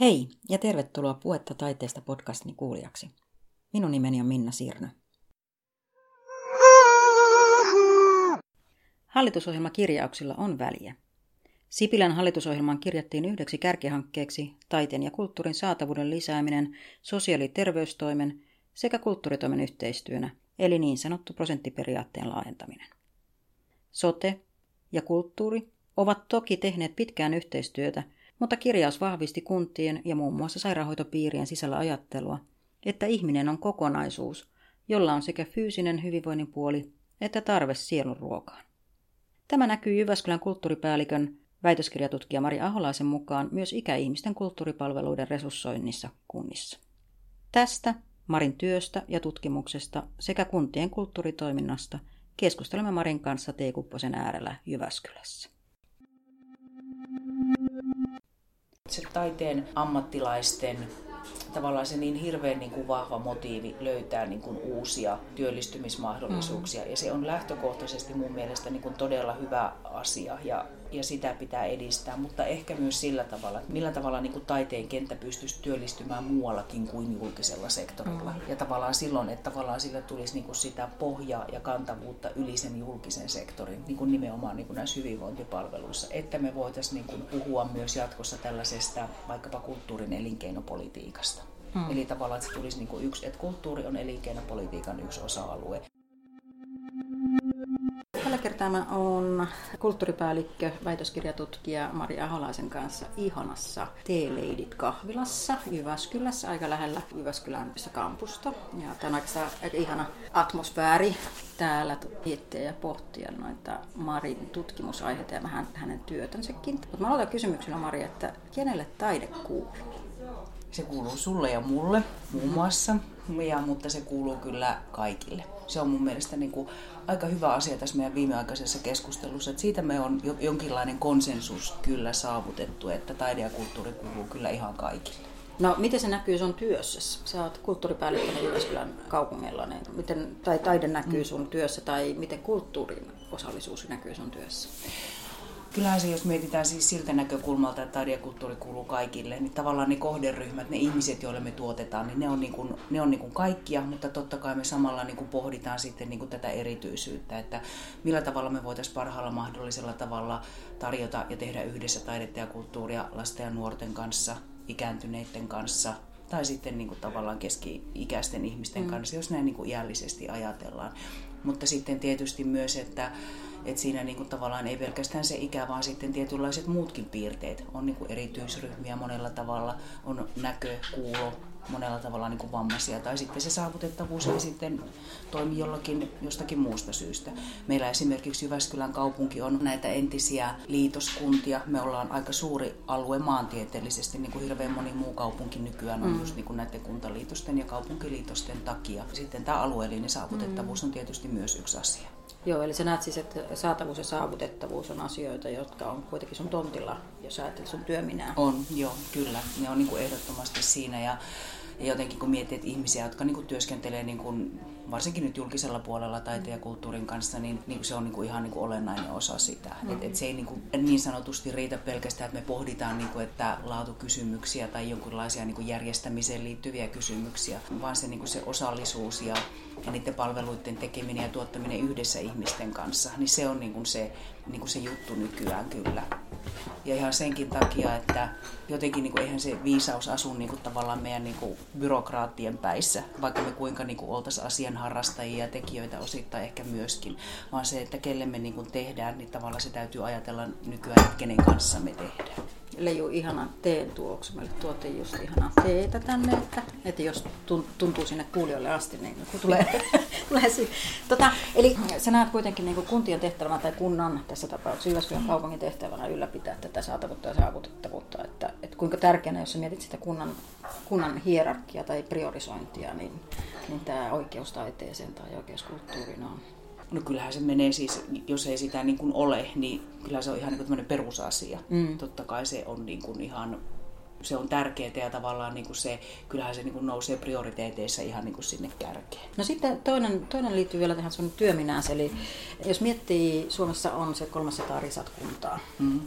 Hei ja tervetuloa Puetta taiteesta podcastini kuulijaksi. Minun nimeni on Minna Sirnö. Hallitusohjelmakirjauksilla on väliä. Sipilän hallitusohjelmaan kirjattiin yhdeksi kärkihankkeeksi taiteen ja kulttuurin saatavuuden lisääminen sosiaali- ja terveystoimen sekä kulttuuritoimen yhteistyönä, eli niin sanottu prosenttiperiaatteen laajentaminen. Sote ja kulttuuri ovat toki tehneet pitkään yhteistyötä, mutta kirjaus vahvisti kuntien ja muun muassa sairaanhoitopiirien sisällä ajattelua, että ihminen on kokonaisuus, jolla on sekä fyysinen hyvinvoinnin puoli että tarve sielun ruokaan. Tämä näkyy Jyväskylän kulttuuripäällikön väitöskirjatutkija Mari Aholaisen mukaan myös ikäihmisten kulttuuripalveluiden resurssoinnissa kunnissa. Tästä, Marin työstä ja tutkimuksesta sekä kuntien kulttuuritoiminnasta keskustelemme Marin kanssa Teekupposen äärellä Jyväskylässä. Se taiteen ammattilaisten tavallaan se niin hirveän niin kuin vahva motiivi löytää niin kuin uusia työllistymismahdollisuuksia. Mm. Ja se on lähtökohtaisesti mun mielestä niin kuin todella hyvä asia ja, ja sitä pitää edistää, mutta ehkä myös sillä tavalla, että millä tavalla niin kuin taiteen kenttä pystyisi työllistymään muuallakin kuin julkisella sektorilla. Mm. Ja tavallaan silloin, että tavallaan sillä tulisi niin kuin sitä pohjaa ja kantavuutta yli sen julkisen sektorin, niin kuin nimenomaan niin kuin näissä hyvinvointipalveluissa, että me voitaisiin niin kuin puhua myös jatkossa tällaisesta vaikkapa kulttuurin elinkeinopolitiikasta. Hmm. Eli tavallaan, että se tulisi niin kuin yksi, että kulttuuri on elinkeinopolitiikan yksi osa-alue. Kertaa mä oon kulttuuripäällikkö, väitöskirjatutkija Mari Aholaisen kanssa ihanassa T-Leidit kahvilassa Jyväskylässä, aika lähellä Jyväskylän kampusta. Ja tämä on aika ihana atmosfääri täällä miettiä ja pohtia noita Marin tutkimusaiheita ja vähän hänen työtänsäkin. Mutta mä aloitan kysymyksellä Mari, että kenelle taide kuuluu? Se kuuluu sulle ja mulle muun muassa, ja, mutta se kuuluu kyllä kaikille. Se on mun mielestä niin kuin aika hyvä asia tässä meidän viimeaikaisessa keskustelussa, että siitä me on jonkinlainen konsensus kyllä saavutettu, että taide ja kulttuuri kuuluu kyllä ihan kaikille. No, miten se näkyy sun työssä? Sä oot kulttuuripäällikkönä Jyväskylän kaupungilla, niin miten, tai taide näkyy sun työssä, tai miten kulttuurin osallisuus näkyy sun työssä? Kyllähän se, jos mietitään siis siltä näkökulmalta, että taide ja kulttuuri kuuluu kaikille, niin tavallaan ne kohderyhmät, ne ihmiset, joille me tuotetaan, niin ne on, niin kuin, ne on niin kuin kaikkia, mutta totta kai me samalla niin kuin pohditaan sitten niin kuin tätä erityisyyttä, että millä tavalla me voitaisiin parhaalla mahdollisella tavalla tarjota ja tehdä yhdessä taidetta ja kulttuuria lasten ja nuorten kanssa, ikääntyneiden kanssa, tai sitten niin kuin tavallaan keski-ikäisten ihmisten mm. kanssa, jos näin niin kuin iällisesti ajatellaan. Mutta sitten tietysti myös, että et siinä niin kuin tavallaan ei pelkästään se ikä, vaan sitten tietynlaiset muutkin piirteet. On niin kuin erityisryhmiä monella tavalla, on näkö, kuulo, monella tavalla niin kuin vammaisia, tai sitten se saavutettavuus ei sitten toimi jollakin jostakin muusta syystä. Meillä esimerkiksi Jyväskylän kaupunki on näitä entisiä liitoskuntia. Me ollaan aika suuri alue maantieteellisesti, niin kuin hirveän moni muu kaupunki nykyään on mm. just niin kuin näiden kuntaliitosten ja kaupunkiliitosten takia. Sitten tämä alueellinen saavutettavuus mm. on tietysti myös yksi asia. Joo, eli sä näet siis, että saatavuus ja saavutettavuus on asioita, jotka on kuitenkin sun tontilla, jos ajattelet sun työminää. On, joo, kyllä. Ne on niin kuin ehdottomasti siinä. Ja, ja jotenkin kun mietit ihmisiä, jotka niin kuin työskentelee niin kuin, varsinkin nyt julkisella puolella taiteen ja kulttuurin kanssa, niin, niin se on niin kuin ihan niin kuin olennainen osa sitä. Mm-hmm. Et, et se ei niin, kuin, niin sanotusti riitä pelkästään, että me pohditaan, niin kuin, että laatukysymyksiä tai jonkinlaisia niin kuin järjestämiseen liittyviä kysymyksiä, vaan se, niin kuin se osallisuus ja ja niiden palveluiden tekeminen ja tuottaminen yhdessä ihmisten kanssa, niin se on niin kuin se, niin kuin se juttu nykyään kyllä. Ja ihan senkin takia, että jotenkin niin kuin, eihän se viisaus asu niin kuin, tavallaan meidän niin kuin, byrokraattien päissä, vaikka me kuinka niin oltaisiin asian harrastajia ja tekijöitä osittain ehkä myöskin, vaan se, että kelle me niin kuin, tehdään, niin tavallaan se täytyy ajatella nykyään, että kenen kanssa me tehdään. Leiju ihanan teen tuoksu. Meille tuotiin just ihanaa teetä tänne, että, että jos tuntuu sinne kuulijoille asti, niin tulee, tulee tota, Eli sä näet kuitenkin niin kuntien tehtävänä tai kunnan tässä tapauksessa Jyväskylän kaupungin tehtävänä ylläpitää tätä saatavuutta ja saavutettavuutta. Että, että kuinka tärkeänä, jos sä mietit sitä kunnan, kunnan hierarkia tai priorisointia, niin, niin tämä oikeus taiteeseen tai oikeus kulttuuriin on No kyllähän se menee siis, jos ei sitä niin kuin ole, niin kyllä se on ihan niin kuin perusasia. Mm. Totta kai se on niin kuin ihan se on tärkeää ja tavallaan niin kuin se, kyllähän se niin kuin nousee prioriteeteissa ihan niin kuin sinne kärkeen. No sitten toinen, toinen liittyy vielä tähän sun työminään, eli jos miettii, Suomessa on se 300 risatkuntaa. Mm.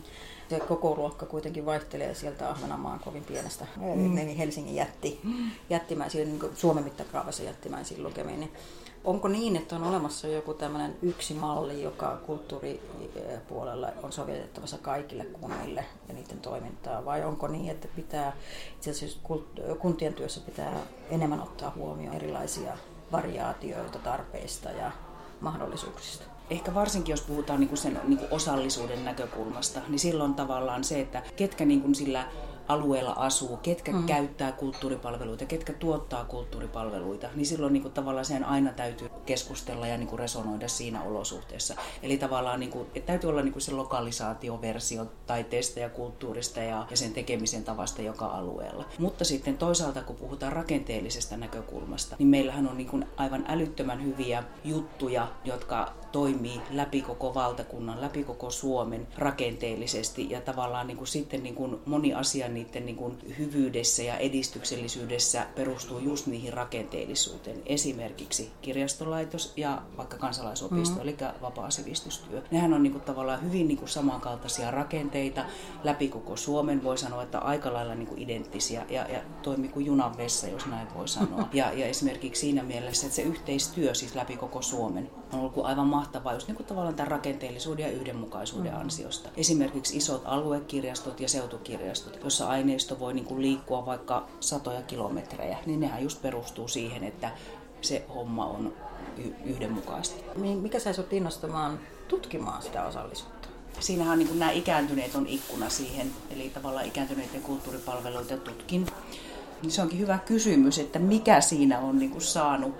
Se koko luokka kuitenkin vaihtelee sieltä Ahvenanmaan kovin pienestä, mm. Helsingin jätti, jättimäisiin, niin Suomen mittakaavassa jättimäisiin lukemiin. Niin onko niin, että on olemassa joku tämmöinen yksi malli, joka kulttuuripuolella on sovitettavassa kaikille kunnille ja niiden toimintaa, vai onko niin, että pitää itse asiassa kuntien työssä pitää enemmän ottaa huomioon erilaisia variaatioita tarpeista ja mahdollisuuksista? ehkä varsinkin jos puhutaan niin sen niin kuin osallisuuden näkökulmasta, niin silloin tavallaan se, että ketkä niin sillä alueella asuu, ketkä mm. käyttää kulttuuripalveluita, ketkä tuottaa kulttuuripalveluita, niin silloin niin kuin, tavallaan sen aina täytyy keskustella ja niin kuin, resonoida siinä olosuhteessa. Eli tavallaan niin kuin, että täytyy olla niin kuin, se lokalisaatioversio taiteesta ja kulttuurista ja, ja sen tekemisen tavasta joka alueella. Mutta sitten toisaalta, kun puhutaan rakenteellisesta näkökulmasta, niin meillähän on niin kuin, aivan älyttömän hyviä juttuja, jotka toimii läpi koko valtakunnan, läpi koko Suomen rakenteellisesti ja tavallaan niin kuin sitten niin kuin moni asia niiden niin kuin hyvyydessä ja edistyksellisyydessä perustuu just niihin rakenteellisuuteen. Esimerkiksi kirjastolaitos ja vaikka kansalaisopisto, mm. eli vapaa sivistystyö. Nehän on niin kuin tavallaan hyvin niin kuin samankaltaisia rakenteita läpi koko Suomen, voi sanoa, että aika lailla niin kuin identtisiä ja, ja toimii kuin junan vessa, jos näin voi sanoa. Ja, ja esimerkiksi siinä mielessä, että se yhteistyö siis läpi koko Suomen on ollut aivan mahtavaa just niin kuin tavallaan tämän rakenteellisuuden ja yhdenmukaisuuden mm. ansiosta. Esimerkiksi isot aluekirjastot ja seutukirjastot, jossa aineisto voi niin kuin liikkua vaikka satoja kilometrejä, niin nehän just perustuu siihen, että se homma on yhdenmukaista. Mikä sai sinut innostumaan tutkimaan sitä osallisuutta? Siinähän niin kuin nämä ikääntyneet on ikkuna siihen, eli tavallaan ikääntyneiden kulttuuripalveluita tutkin. Se onkin hyvä kysymys, että mikä siinä on niin kuin saanut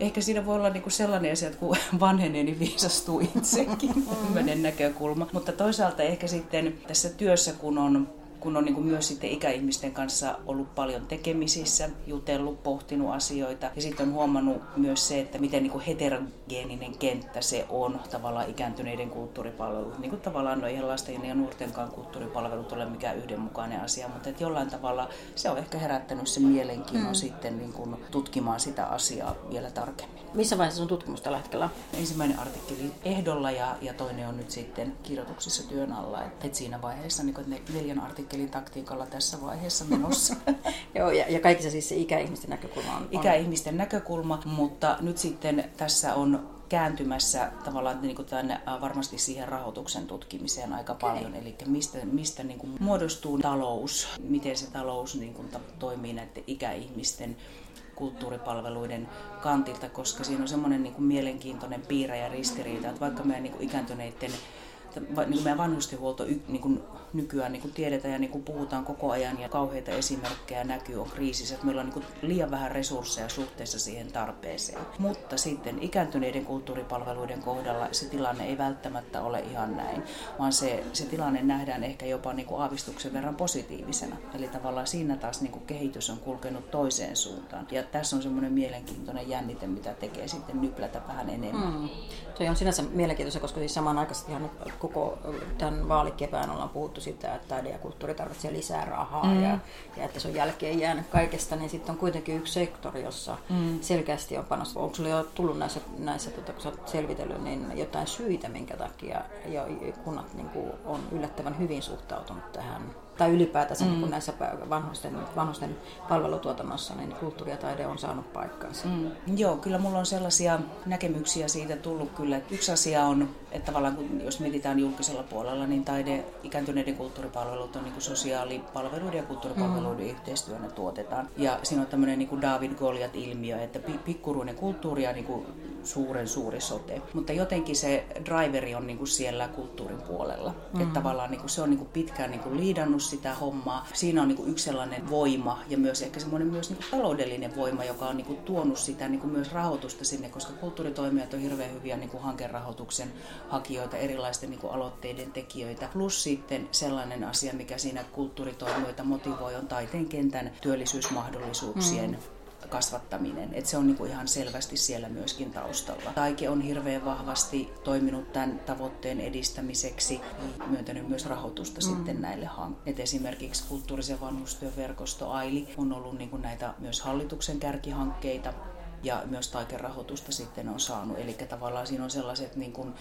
ehkä siinä voi olla niinku sellainen asia, että kun vanhenee, niin viisastuu itsekin, tämmöinen näkökulma. Mutta toisaalta ehkä sitten tässä työssä, kun on kun on niin kuin myös sitten ikäihmisten kanssa ollut paljon tekemisissä, jutellut, pohtinut asioita. Ja sitten on huomannut myös se, että miten niin kuin heterogeeninen kenttä se on tavallaan ikääntyneiden kulttuuripalvelut. Niin kuin tavallaan no eihän lasten ja nuortenkaan kulttuuripalvelut ole mikään yhdenmukainen asia, mutta että jollain tavalla se on ehkä herättänyt sen mielenkiinnon mm. sitten niin kuin tutkimaan sitä asiaa vielä tarkemmin. Missä vaiheessa on tutkimus tällä hetkellä? Ensimmäinen artikkeli ehdolla ja, ja toinen on nyt sitten kirjoituksissa työn alla. Et, et siinä vaiheessa niin ne neljän artikkelin taktiikalla tässä vaiheessa menossa. Joo, ja, ja kaikissa siis se ikäihmisten näkökulma on... Ikäihmisten näkökulma, mutta nyt sitten tässä on kääntymässä tavallaan niin kuin tämän, varmasti siihen rahoituksen tutkimiseen aika okay. paljon. Eli mistä, mistä niin kuin muodostuu talous, miten se talous niin kuin toimii näiden ikäihmisten kulttuuripalveluiden kantilta, koska siinä on semmoinen niin kuin mielenkiintoinen piirre ja ristiriita, että vaikka meidän niin kuin ikääntyneiden niin kuin meidän vanhustenhuolto niin kuin nykyään niin kuin tiedetään ja niin kuin puhutaan koko ajan ja kauheita esimerkkejä näkyy on kriisissä, että meillä on niin kuin liian vähän resursseja suhteessa siihen tarpeeseen. Mutta sitten ikääntyneiden kulttuuripalveluiden kohdalla se tilanne ei välttämättä ole ihan näin, vaan se, se tilanne nähdään ehkä jopa niin kuin aavistuksen verran positiivisena. Eli tavallaan siinä taas niin kuin kehitys on kulkenut toiseen suuntaan. Ja tässä on semmoinen mielenkiintoinen jännite, mitä tekee sitten nyplätä vähän enemmän. Mm. Toi on sinänsä mielenkiintoista, koska siis samanaikaisesti ihan koko tämän vaalikevään ollaan puhuttu sitä, että taide ja kulttuuri tarvitsee lisää rahaa mm. ja, ja että se on jälkeen jäänyt kaikesta, niin sitten on kuitenkin yksi sektori, jossa mm. selkeästi on panostettu. Onko sinulle jo tullut näissä, näissä tota, kun olet selvitellyt, niin jotain syitä, minkä takia ja kunnat niin kuin, on yllättävän hyvin suhtautunut tähän tai ylipäätänsä mm. niin näissä vanhusten, vanhusten palvelutuotannossa, niin kulttuuri ja taide on saanut paikkaansa. Mm. Joo, kyllä mulla on sellaisia näkemyksiä siitä tullut kyllä. Että yksi asia on, että tavallaan kun, jos mietitään julkisella puolella, niin taide, ikääntyneiden kulttuuripalvelut on niin kuin sosiaalipalveluiden ja kulttuuripalveluiden mm. yhteistyönä tuotetaan. Ja siinä on tämmöinen niin kuin David Goliat-ilmiö, että pikkuruinen kulttuuri ja niin kuin suuren suuri sote. Mutta jotenkin se driveri on niin kuin siellä kulttuurin puolella. Mm. Että tavallaan niin kuin se on niin kuin pitkään niin kuin liidannut sitä hommaa. Siinä on niin yksi sellainen voima ja myös ehkä semmoinen myös niin taloudellinen voima, joka on niin tuonut sitä niin myös rahoitusta sinne, koska kulttuuritoimijat on hirveän hyviä niin hankerahoituksen hakijoita, erilaisten niin aloitteiden tekijöitä. Plus sitten sellainen asia, mikä siinä kulttuuritoimijoita motivoi, on taiteen kentän työllisyysmahdollisuuksien mm kasvattaminen. Et se on niinku ihan selvästi siellä myöskin taustalla. Taike on hirveän vahvasti toiminut tämän tavoitteen edistämiseksi, myöntänyt myös rahoitusta mm. sitten näille hankkeille. Esimerkiksi kulttuurisen vanhustyöverkosto AILI on ollut niinku näitä myös hallituksen kärkihankkeita ja myös taikerahoitusta sitten on saanut. Eli tavallaan siinä on sellaiset niin kuin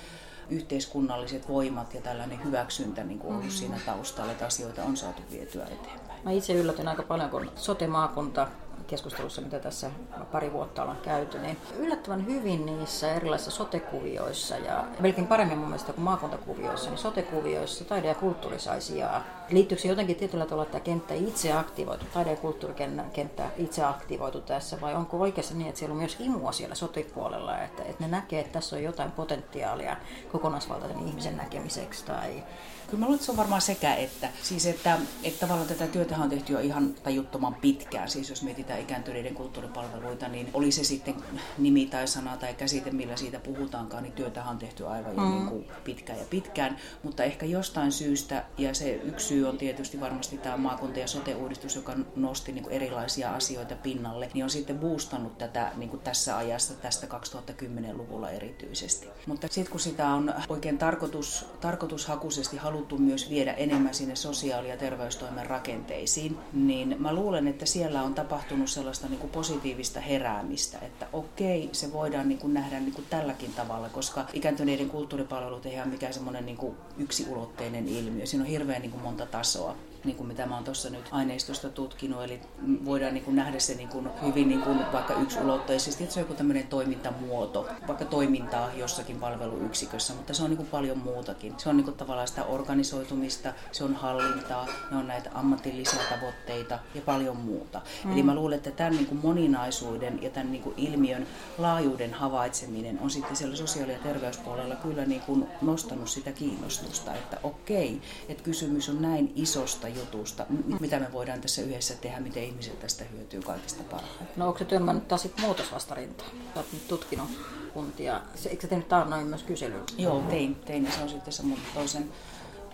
yhteiskunnalliset voimat ja tällainen hyväksyntä niin kuin ollut mm. siinä taustalla, että asioita on saatu vietyä eteenpäin. Mä itse yllätyn aika paljon, kun sote-maakunta keskustelussa, mitä tässä pari vuotta ollaan käyty, niin yllättävän hyvin niissä erilaisissa sotekuvioissa ja melkein paremmin mun mielestä kuin maakuntakuvioissa, niin sotekuvioissa taide ja kulttuuri sai sijaa. Liittyykö se jotenkin tietyllä tavalla, että kenttä itse aktivoitu, taide- ja kulttuurikenttä itse aktivoitu tässä, vai onko oikeasti niin, että siellä on myös imua siellä sotepuolella, että, että ne näkee, että tässä on jotain potentiaalia kokonaisvaltaisen ihmisen näkemiseksi tai Kyllä mä luulen, että se on varmaan sekä että. Siis että, että tavallaan tätä työtä on tehty jo ihan tajuttoman pitkään. Siis jos mietitään ikääntyneiden kulttuuripalveluita, niin oli se sitten nimi tai sana tai käsite, millä siitä puhutaankaan, niin työtä on tehty aivan jo mm. niin kuin pitkään ja pitkään. Mutta ehkä jostain syystä, ja se yksi syy on tietysti varmasti tämä maakunta- ja sote-uudistus, joka nosti niin kuin erilaisia asioita pinnalle, niin on sitten boostannut tätä niin kuin tässä ajassa, tästä 2010-luvulla erityisesti. Mutta sitten kun sitä on oikein tarkoitus, tarkoitushakuisesti haluttu haluttu myös viedä enemmän sinne sosiaali- ja terveystoimen rakenteisiin, niin mä luulen, että siellä on tapahtunut sellaista niin kuin positiivista heräämistä, että okei, se voidaan niin kuin nähdä niin kuin tälläkin tavalla, koska ikääntyneiden kulttuuripalvelut ei ole mikään semmoinen niin kuin yksiulotteinen ilmiö. Siinä on hirveän niin kuin monta tasoa niin kuin mitä mä oon tuossa nyt aineistosta tutkinut, eli voidaan niin kuin nähdä se niin kuin hyvin niin kuin vaikka yksulotteisesti, että se on joku tämmöinen toimintamuoto, vaikka toimintaa jossakin palveluyksikössä, mutta se on niin kuin paljon muutakin. Se on niin kuin tavallaan sitä organisoitumista, se on hallintaa, ne on näitä ammatillisia tavoitteita ja paljon muuta. Mm. Eli mä luulen, että tämän niin kuin moninaisuuden ja tämän niin kuin ilmiön laajuuden havaitseminen on sitten siellä sosiaali- ja terveyspuolella kyllä niin kuin nostanut sitä kiinnostusta, että okei, että kysymys on näin isosta jutusta, mitä me voidaan tässä yhdessä tehdä, miten ihmiset tästä hyötyy kaikista parhaiten. No onko se työmän taas muutosvastarinta? Olet nyt tutkinut kuntia. Eikö sä tehnyt taannoin myös kyselyä? Joo, tein, tein ja se on sitten se mun toisen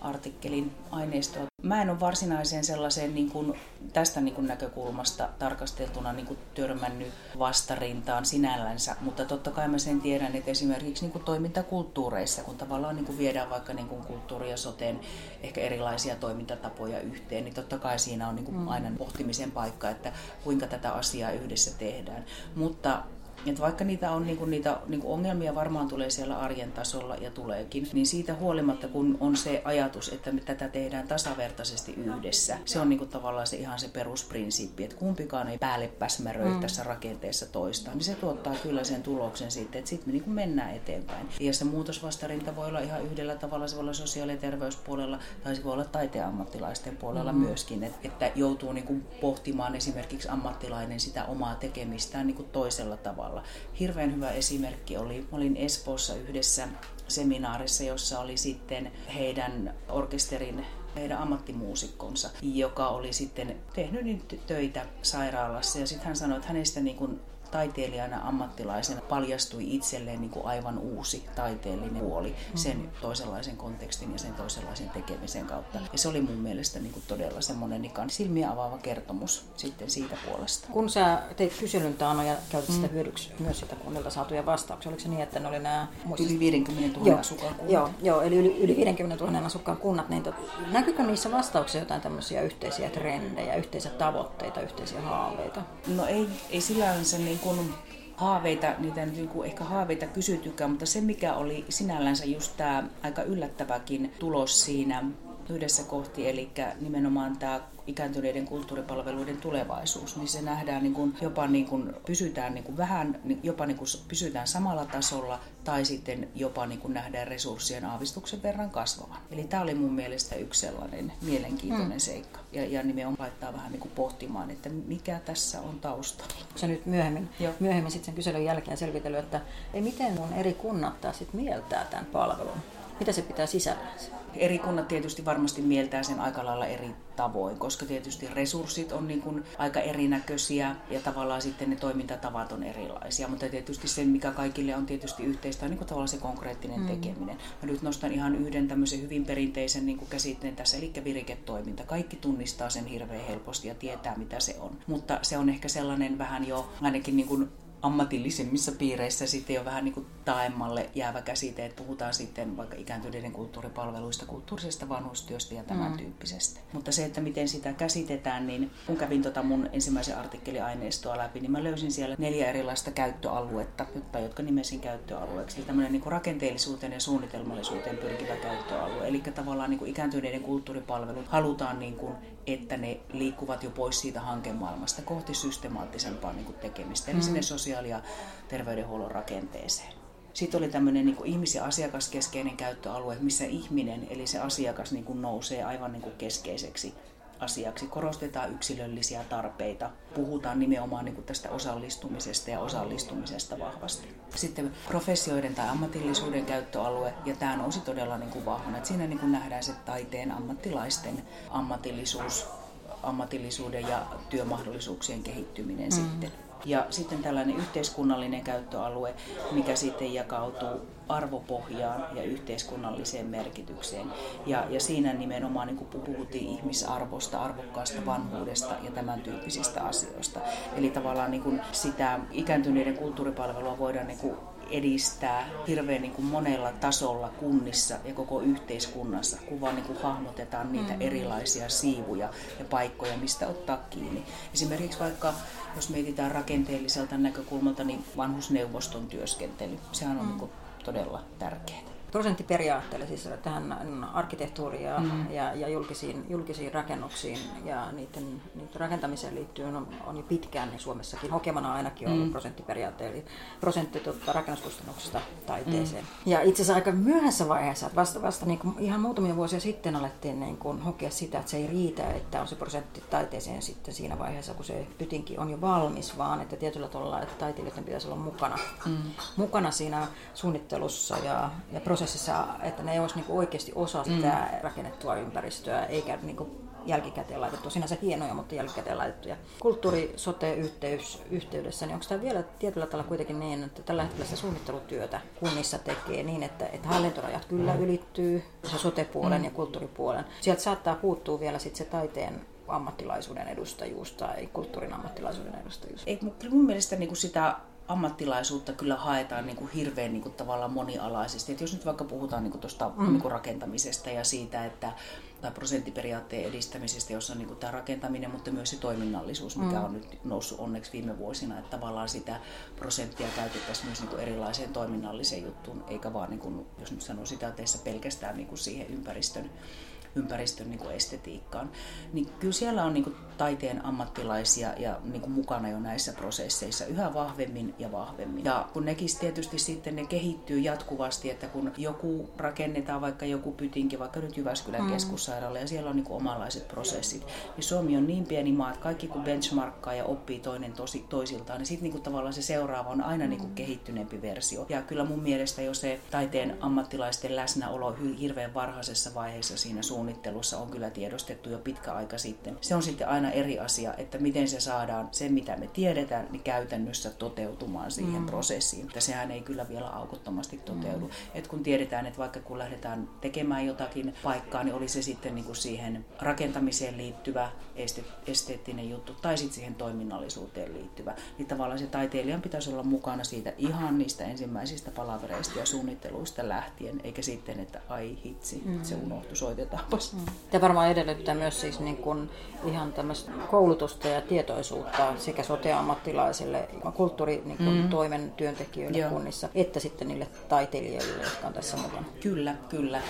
artikkelin aineistoa. Mä en ole varsinaiseen sellaiseen niin kuin, tästä niin kuin näkökulmasta tarkasteltuna niin kuin törmännyt vastarintaan sinällänsä, mutta totta kai mä sen tiedän, että esimerkiksi niin kuin toimintakulttuureissa, kun tavallaan niin kuin viedään vaikka niin kuin kulttuuri ja soteen ehkä erilaisia toimintatapoja yhteen, niin totta kai siinä on niin kuin mm. aina pohtimisen paikka, että kuinka tätä asiaa yhdessä tehdään. Mutta että vaikka niitä on niinku, niitä niinku ongelmia varmaan tulee siellä arjen tasolla ja tuleekin, niin siitä huolimatta kun on se ajatus, että me tätä tehdään tasavertaisesti yhdessä, se on niinku tavallaan se ihan se perusprinsiippi, että kumpikaan ei päälle päsmäröi mm. tässä rakenteessa toista, niin se tuottaa kyllä sen tuloksen sitten, että sitten me niinku mennään eteenpäin. Ja se muutosvastarinta voi olla ihan yhdellä tavalla, se voi olla sosiaali- ja terveyspuolella tai se voi olla taiteen ammattilaisten puolella mm. myöskin, että, että joutuu niinku pohtimaan esimerkiksi ammattilainen sitä omaa tekemistään niinku toisella tavalla tavalla. Hirveän hyvä esimerkki oli, olin Espoossa yhdessä seminaarissa, jossa oli sitten heidän orkesterin heidän ammattimuusikkonsa, joka oli sitten tehnyt töitä sairaalassa. Ja sitten hän sanoi, että hänestä niin kuin taiteilijana, ammattilaisena paljastui itselleen niin kuin aivan uusi taiteellinen puoli mm-hmm. sen toisenlaisen kontekstin ja sen toisenlaisen tekemisen kautta. Ja se oli mun mielestä niin kuin todella semmoinen niin silmiä avaava kertomus sitten siitä puolesta. Kun sä teit kyselyn taano ja käytit sitä mm. hyödyksi myös sitä kunnilta saatuja vastauksia, oliko se niin, että ne oli nämä... Yli 50 000 joo, asukkaan kunnat. Joo, joo, eli yli, yli 50 000 asukkaan kunnat, niin tot, näkyykö niissä vastauksissa jotain tämmöisiä yhteisiä trendejä, yhteisiä tavoitteita, yhteisiä haaveita? No ei, ei sillä se niin kuin haaveita, niitä niin ehkä haaveita kysytykään, mutta se mikä oli sinällänsä just tämä aika yllättäväkin tulos siinä yhdessä kohti, eli nimenomaan tämä ikääntyneiden kulttuuripalveluiden tulevaisuus, niin se nähdään niin kuin, jopa niin kuin, pysytään niin kuin vähän, jopa niin kuin pysytään samalla tasolla tai sitten jopa niin kuin nähdään resurssien aavistuksen verran kasvavan. Eli tämä oli mun mielestä yksi sellainen mielenkiintoinen hmm. seikka. Ja, ja nimenomaan laittaa vähän niin kuin pohtimaan, että mikä tässä on taustalla. Se nyt myöhemmin, Joo. myöhemmin sitten sen kyselyn jälkeen selvitellyt, että ei miten mun eri kunnat taas sit mieltää tämän palvelun? Mitä se pitää sisällänsä? Eri kunnat tietysti varmasti mieltää sen aika lailla eri tavoin, koska tietysti resurssit on niin kuin aika erinäköisiä ja tavallaan sitten ne toimintatavat on erilaisia. Mutta tietysti se, mikä kaikille on tietysti yhteistä, on niin kuin tavallaan se konkreettinen mm. tekeminen. Mä nyt nostan ihan yhden tämmöisen hyvin perinteisen niin kuin käsitteen tässä, eli viriketoiminta. Kaikki tunnistaa sen hirveän helposti ja tietää, mitä se on. Mutta se on ehkä sellainen vähän jo ainakin niin kuin ammatillisemmissa piireissä sitten jo vähän niin kuin taemmalle jäävä käsite, että puhutaan sitten vaikka ikääntyneiden kulttuuripalveluista, kulttuurisesta vanhustyöstä ja tämän mm. tyyppisestä. Mutta se, että miten sitä käsitetään, niin kun kävin tota mun ensimmäisen artikkeliaineistoa läpi, niin mä löysin siellä neljä erilaista käyttöaluetta, jotka nimesin käyttöalueeksi. Eli tämmöinen niin kuin rakenteellisuuteen ja suunnitelmallisuuteen pyrkivä käyttöalue. Eli tavallaan niin kuin ikääntyneiden kulttuuripalvelut halutaan, niin kuin, että ne liikkuvat jo pois siitä hankemaailmasta kohti systemaattisempaa niin kuin tekemistä, eli mm. sinne sosiaali- ja terveydenhuollon rakenteeseen. Sitten oli tämmöinen niin ihmis- ja asiakaskeskeinen käyttöalue, missä ihminen, eli se asiakas niin kuin nousee aivan niin kuin keskeiseksi asiaksi. Korostetaan yksilöllisiä tarpeita. Puhutaan nimenomaan niin kuin tästä osallistumisesta ja osallistumisesta vahvasti. Sitten professioiden tai ammatillisuuden käyttöalue, ja tämä nousi todella niin kuin vahvana. Että siinä niin kuin nähdään se taiteen ammattilaisten ammatillisuus, ammatillisuuden ja työmahdollisuuksien kehittyminen mm. sitten ja sitten tällainen yhteiskunnallinen käyttöalue, mikä sitten jakautuu arvopohjaan ja yhteiskunnalliseen merkitykseen. Ja, ja siinä nimenomaan niin puhuttiin ihmisarvosta, arvokkaasta vanhuudesta ja tämän tyyppisistä asioista. Eli tavallaan niin kuin sitä ikääntyneiden kulttuuripalvelua voidaan niin kuin edistää hirveän niin kuin monella tasolla kunnissa ja koko yhteiskunnassa, kun vaan niin kuin hahmotetaan niitä mm. erilaisia siivuja ja paikkoja, mistä ottaa kiinni. Esimerkiksi vaikka jos mietitään rakenteelliselta näkökulmalta, niin vanhusneuvoston työskentely, sehän on mm. niin todella tärkeää prosenttiperiaatteelle, siis tähän arkkitehtuuriin ja, mm. ja, ja julkisiin, julkisiin rakennuksiin ja niiden, niiden rakentamiseen liittyen on, on jo pitkään niin Suomessakin hokemana ainakin ollut mm. prosenttiperiaate, eli prosentti tuota, rakennuskustannuksista taiteeseen. Mm. Ja itse asiassa aika myöhässä vaiheessa, että vasta, vasta niin kuin ihan muutamia vuosia sitten alettiin niin kuin hokea sitä, että se ei riitä, että on se prosentti taiteeseen sitten siinä vaiheessa, kun se pytinki on jo valmis, vaan että tietyllä tavalla, että taiteilijoiden pitäisi olla mukana, mm. mukana siinä suunnittelussa ja, ja prosessissa prosessissa, että ne olisi niin oikeasti osa mm. sitä mm. rakennettua ympäristöä, eikä niin kuin jälkikäteen laitettu, sinänsä hienoja, mutta jälkikäteen laitettuja. Kulttuuri-sote-yhteys yhteydessä, niin onko tämä vielä tietyllä tavalla kuitenkin niin, että tällä hetkellä sitä suunnittelutyötä kunnissa tekee niin, että, että hallintorajat kyllä mm. ylittyy, se sote-puolen mm. ja kulttuuripuolen. Sieltä saattaa puuttua vielä sitten se taiteen ammattilaisuuden edustajuus tai kulttuurin ammattilaisuuden edustajuus. Ei, mun mielestä niin kuin sitä ammattilaisuutta kyllä haetaan niin kuin hirveän niin kuin tavallaan monialaisesti. Et jos nyt vaikka puhutaan niin kuin tuosta mm. niin kuin rakentamisesta ja siitä, että tai prosenttiperiaatteen edistämisestä, jossa on niin kuin tämä rakentaminen, mutta myös se toiminnallisuus, mikä mm. on nyt noussut onneksi viime vuosina, että tavallaan sitä prosenttia käytettäisiin myös niin kuin erilaiseen toiminnalliseen juttuun, eikä vaan, niin kuin, jos nyt sanon sitä teessä pelkästään niin kuin siihen ympäristön ympäristön niin kuin estetiikkaan, niin kyllä siellä on niin kuin taiteen ammattilaisia ja niin kuin mukana jo näissä prosesseissa yhä vahvemmin ja vahvemmin. Ja kun nekin tietysti sitten ne kehittyy jatkuvasti, että kun joku rakennetaan vaikka joku pytinki, vaikka nyt Jyväskylän mm. keskussairaala ja siellä on niin kuin omanlaiset prosessit, niin Suomi on niin pieni maa, että kaikki kun benchmarkkaa ja oppii toinen tosi, toisiltaan, niin sitten niin kuin tavallaan se seuraava on aina niin kuin mm. kehittyneempi versio. Ja kyllä mun mielestä jo se taiteen ammattilaisten läsnäolo hirveän varhaisessa vaiheessa siinä suunnittelussa on kyllä tiedostettu jo pitkä aika sitten. Se on sitten aina eri asia, että miten se saadaan sen, mitä me tiedetään, niin käytännössä toteutumaan siihen mm. prosessiin. Että sehän ei kyllä vielä aukottomasti toteudu. Mm. Et kun tiedetään, että vaikka kun lähdetään tekemään jotakin paikkaa, niin oli se sitten niin kuin siihen rakentamiseen liittyvä esteettinen juttu tai sitten siihen toiminnallisuuteen liittyvä, niin tavallaan se taiteilijan pitäisi olla mukana siitä ihan niistä ensimmäisistä palavereista ja suunnitteluista lähtien, eikä sitten, että ai hitsi, mm. se unohtui, soitetaanpas. Mm. Tämä varmaan edellyttää myös siis niin kuin ihan tämmöistä koulutusta ja tietoisuutta sekä sote-ammattilaisille, kulttuuritoimen niin mm. toimen työntekijöille Joo. kunnissa, että sitten niille taiteilijoille, jotka on tässä mukana. Kyllä, kyllä.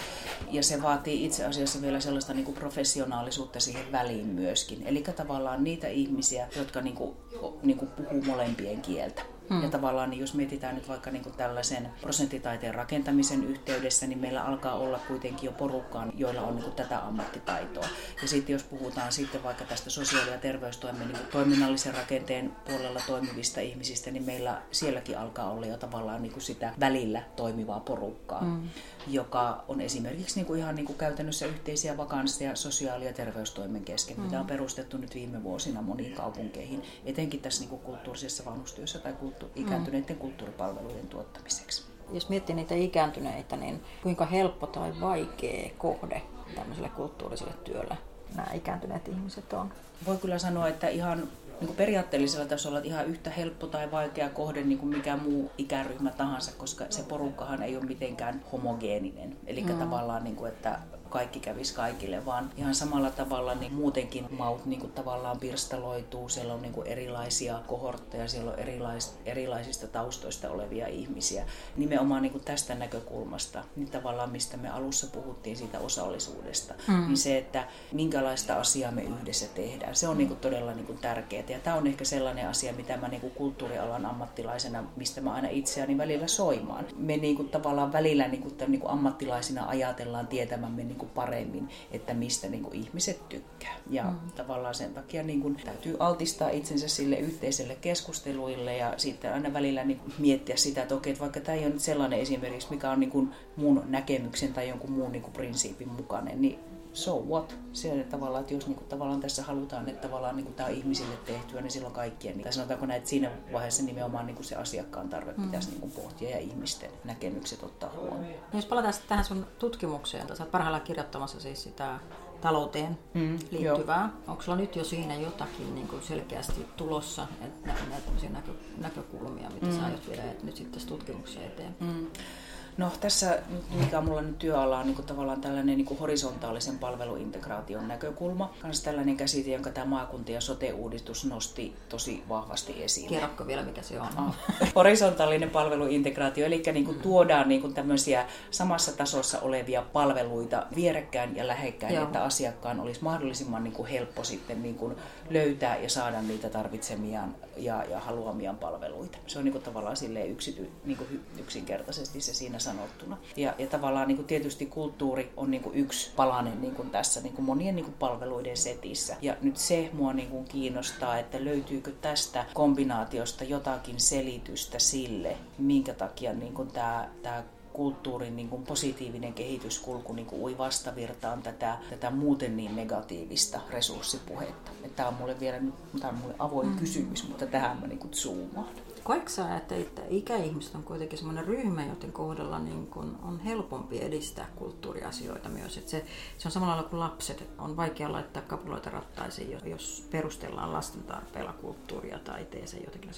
Ja se vaatii itse asiassa vielä sellaista niin kuin professionaalisuutta siihen väliin myöskin. Eli tavallaan niitä ihmisiä, jotka niin kuin, niin kuin puhuu molempien kieltä. Hmm. Ja tavallaan niin jos mietitään nyt vaikka niin kuin tällaisen prosenttitaiteen rakentamisen yhteydessä, niin meillä alkaa olla kuitenkin jo porukkaan, joilla on niin kuin tätä ammattitaitoa. Ja sitten jos puhutaan sitten vaikka tästä sosiaali- ja terveystoimen niin toiminnallisen rakenteen puolella toimivista ihmisistä, niin meillä sielläkin alkaa olla jo tavallaan niin kuin sitä välillä toimivaa porukkaa. Hmm joka on esimerkiksi niin kuin ihan niin kuin käytännössä yhteisiä vakansseja sosiaali- ja terveystoimen kesken, mm. mitä on perustettu nyt viime vuosina moniin kaupunkeihin, etenkin tässä niin kuin kulttuurisessa vanhustyössä tai kulttu- ikääntyneiden mm. kulttuuripalveluiden tuottamiseksi. Jos miettii niitä ikääntyneitä, niin kuinka helppo tai vaikea kohde tämmöiselle kulttuuriselle työlle nämä ikääntyneet ihmiset on? Voi kyllä sanoa, että ihan niin kuin periaatteellisella tasolla ihan yhtä helppo tai vaikea kohde niin kuin mikä muu ikäryhmä tahansa, koska se porukkahan ei ole mitenkään homogeeninen. Eli mm. tavallaan, niin kuin, että kaikki kävisi kaikille, vaan ihan samalla tavalla niin muutenkin maut niin kuin tavallaan pirstaloituu. Siellä on niin kuin erilaisia kohortteja, siellä on erilais, erilaisista taustoista olevia ihmisiä. Nimenomaan niin kuin tästä näkökulmasta, niin tavallaan mistä me alussa puhuttiin siitä osallisuudesta, mm. niin se, että minkälaista asiaa me yhdessä tehdään, se on niin kuin todella niin kuin tärkeää. Ja tämä on ehkä sellainen asia, mitä mä niin kuin kulttuurialan ammattilaisena, mistä mä aina itseäni välillä soimaan. Me niin kuin tavallaan välillä niin kuin, niin kuin ammattilaisina ajatellaan tietämämme niin kuin paremmin, että mistä niin kuin ihmiset tykkää. Ja mm. tavallaan sen takia niin kuin täytyy altistaa itsensä sille yhteiselle keskusteluille ja sitten aina välillä niin miettiä sitä, että okei, että vaikka tämä ei ole nyt sellainen esimerkiksi, mikä on niin kuin mun näkemyksen tai jonkun muun niin kuin prinsiipin mukainen, niin so what? Se tavallaan, että jos niin kuin, tavallaan tässä halutaan, että tavallaan niin kuin, tämä on ihmisille tehtyä, niin silloin kaikkien. Niin, tai sanotaanko näin, että siinä vaiheessa nimenomaan niin kuin se asiakkaan tarve mm. pitäisi niin kuin, pohtia ja ihmisten näkemykset ottaa huomioon. No jos palataan tähän sun tutkimukseen, sä oot parhaillaan kirjoittamassa siis sitä talouteen mm, liittyvää. Onko sulla nyt jo siinä jotakin niin kuin selkeästi tulossa, että näitä näkö, näkökulmia, mitä mm. sä aiot viedä nyt sitten tässä tutkimuksen eteen? Mm. No tässä, mikä mulla nyt työala, on niin kuin tavallaan tällainen niin kuin horisontaalisen palveluintegraation näkökulma. Kans tällainen käsite, jonka tämä maakunta- ja sote-uudistus nosti tosi vahvasti esiin. Kerrokko vielä, mikä se on? Ah, horisontaalinen palveluintegraatio, eli niin kuin tuodaan niin kuin tämmöisiä samassa tasossa olevia palveluita vierekkäin ja lähekkäin, Joo. että asiakkaan olisi mahdollisimman niin kuin helppo sitten niin kuin löytää ja saada niitä tarvitsemiaan ja, ja haluamiaan palveluita. Se on niin kuin tavallaan yksity, niin kuin yksinkertaisesti se siinä sanottuna. Ja, ja tavallaan niin kuin tietysti kulttuuri on niin kuin yksi palanen niin kuin tässä niin kuin monien niin kuin palveluiden setissä. Ja nyt se mua niin kuin kiinnostaa, että löytyykö tästä kombinaatiosta jotakin selitystä sille, minkä takia niin kuin tämä, tämä kulttuurin niin kuin positiivinen kehityskulku niin kuin ui vastavirtaan tätä, tätä muuten niin negatiivista resurssipuhetta. Tämä on mulle vielä tämä on mulle avoin mm. kysymys, mutta tähän mä niin kuin zoomaan. Koetko sä, että, että ikäihmiset on kuitenkin sellainen ryhmä, joten kohdalla niin kun on helpompi edistää kulttuuriasioita myös? Että se, se on samalla lailla kuin lapset. On vaikea laittaa kapuloita rattaisiin, jos perustellaan lasten tarpeella kulttuuria tai taiteeseen jotenkin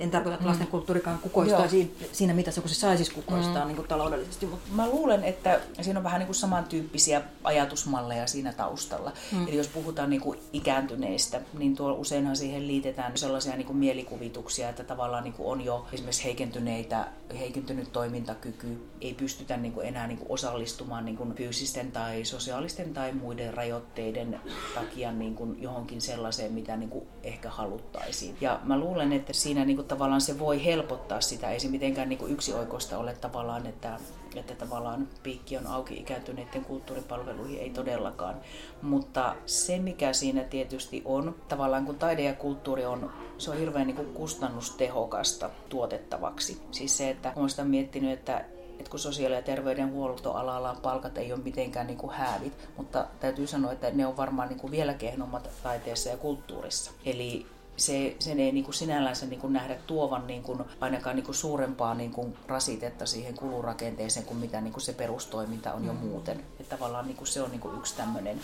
en tarkoita, että lasten mm. kulttuurikaan kukoistaa siinä, siinä mitassa, kun se saisi kukoistaa mm. niin kuin taloudellisesti. Mutta... Mä luulen, että siinä on vähän niin kuin samantyyppisiä ajatusmalleja siinä taustalla. Mm. Eli jos puhutaan niin kuin ikääntyneistä, niin tuolla useinhan siihen liitetään sellaisia niin kuin mielikuvituksia, että tavallaan niin kuin on jo esimerkiksi heikentyneitä, heikentynyt toimintakyky, ei pystytä niin kuin enää niin kuin osallistumaan niin kuin fyysisten tai sosiaalisten tai muiden rajoitteiden takia niin kuin johonkin sellaiseen, mitä niin kuin ehkä haluttaisiin. Ja mä luulen, että siinä niin kuin tavallaan se voi helpottaa sitä. Ei se mitenkään niin kuin yksioikoista ole tavallaan, että, että tavallaan piikki on auki ikääntyneiden kulttuuripalveluihin, ei todellakaan. Mutta se, mikä siinä tietysti on, tavallaan kun taide ja kulttuuri on, se on hirveän niin kuin kustannustehokasta tuotettavaksi. Siis se, että olen sitä miettinyt, että että kun sosiaali- ja terveydenhuoltoalalla palkat ei ole mitenkään niin kuin häävit, mutta täytyy sanoa, että ne on varmaan niin kuin vielä kehnommat taiteessa ja kulttuurissa. Eli se, sen ei niin kuin sinällänsä niin kuin nähdä tuovan niin kuin ainakaan niin kuin suurempaa niin kuin rasitetta siihen kulurakenteeseen kuin mitä niin kuin se perustoiminta on jo mm. muuten. Että tavallaan niin kuin se on niin kuin yksi tämmöinen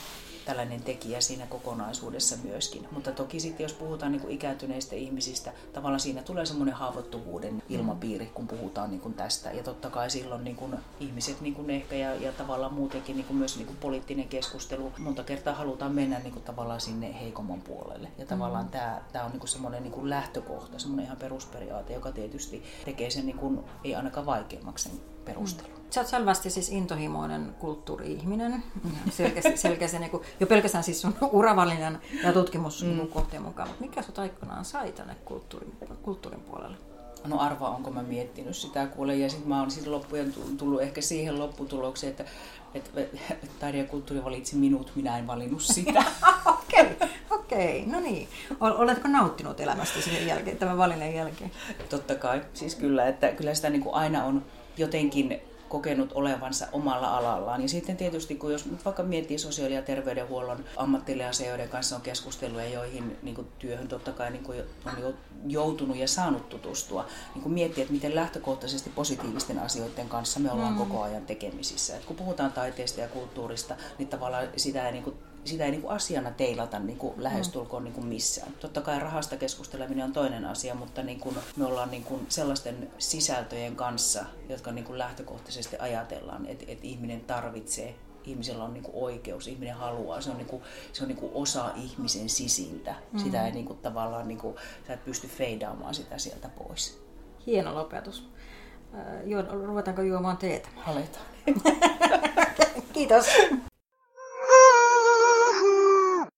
tällainen tekijä siinä kokonaisuudessa myöskin. Mutta toki sitten jos puhutaan niin kuin ikääntyneistä ihmisistä, tavallaan siinä tulee semmoinen haavoittuvuuden mm. ilmapiiri, kun puhutaan niin kuin tästä. Ja totta kai silloin niin kuin ihmiset niin kuin ehkä ja, ja tavallaan muutenkin niin kuin myös niin kuin poliittinen keskustelu, monta kertaa halutaan mennä niin kuin tavallaan sinne heikomman puolelle. Ja tavallaan mm. tämä, tämä on niin kuin semmoinen niin kuin lähtökohta, semmoinen ihan perusperiaate, joka tietysti tekee sen niin kuin, ei ainakaan vaikeammaksi sen perustelun. Mm. Sä oot selvästi siis intohimoinen kulttuuri-ihminen. Selkeästi, selkeästi niin kuin, jo pelkästään siis sun uravalinnan ja tutkimuskohteen mm. mukaan. Mutta mikä sut aikoinaan sai tänne kulttuurin, kulttuurin puolelle? No arva, onko mä miettinyt sitä kuule. Ja sitten mä oon sitten loppujen tullut ehkä siihen lopputulokseen, että, että taide ja kulttuuri valitsi minut, minä en valinnut sitä. Okei, okei. Okay, okay. No niin. Oletko nauttinut elämästä sen jälkeen, tämän valinnan jälkeen? Totta kai. Siis kyllä, että kyllä sitä niin kuin aina on jotenkin kokenut olevansa omalla alallaan. Ja sitten tietysti, kun jos nyt vaikka miettii sosiaali- ja terveydenhuollon ammattilaisia, joiden kanssa on keskusteluja, joihin niin kuin työhön totta kai niin kuin on jo joutunut ja saanut tutustua, niin kuin miettiä, että miten lähtökohtaisesti positiivisten asioiden kanssa me ollaan mm. koko ajan tekemisissä. Et kun puhutaan taiteesta ja kulttuurista, niin tavallaan sitä ei niin kuin sitä ei niin kuin asiana teilata niin kuin lähestulkoon niin kuin missään. Totta kai rahasta keskusteleminen on toinen asia, mutta niin kuin me ollaan niin kuin sellaisten sisältöjen kanssa, jotka niin kuin lähtökohtaisesti ajatellaan, että, että ihminen tarvitsee ihmisellä on niinku oikeus, ihminen haluaa, se on, niinku, se on niinku osa ihmisen sisintä. Mm. Sitä ei niinku, tavallaan, niinku, sä et pysty feidaamaan sitä sieltä pois. Hieno lopetus. Äh, ruvetaanko juomaan teetä? Aletaan. Kiitos.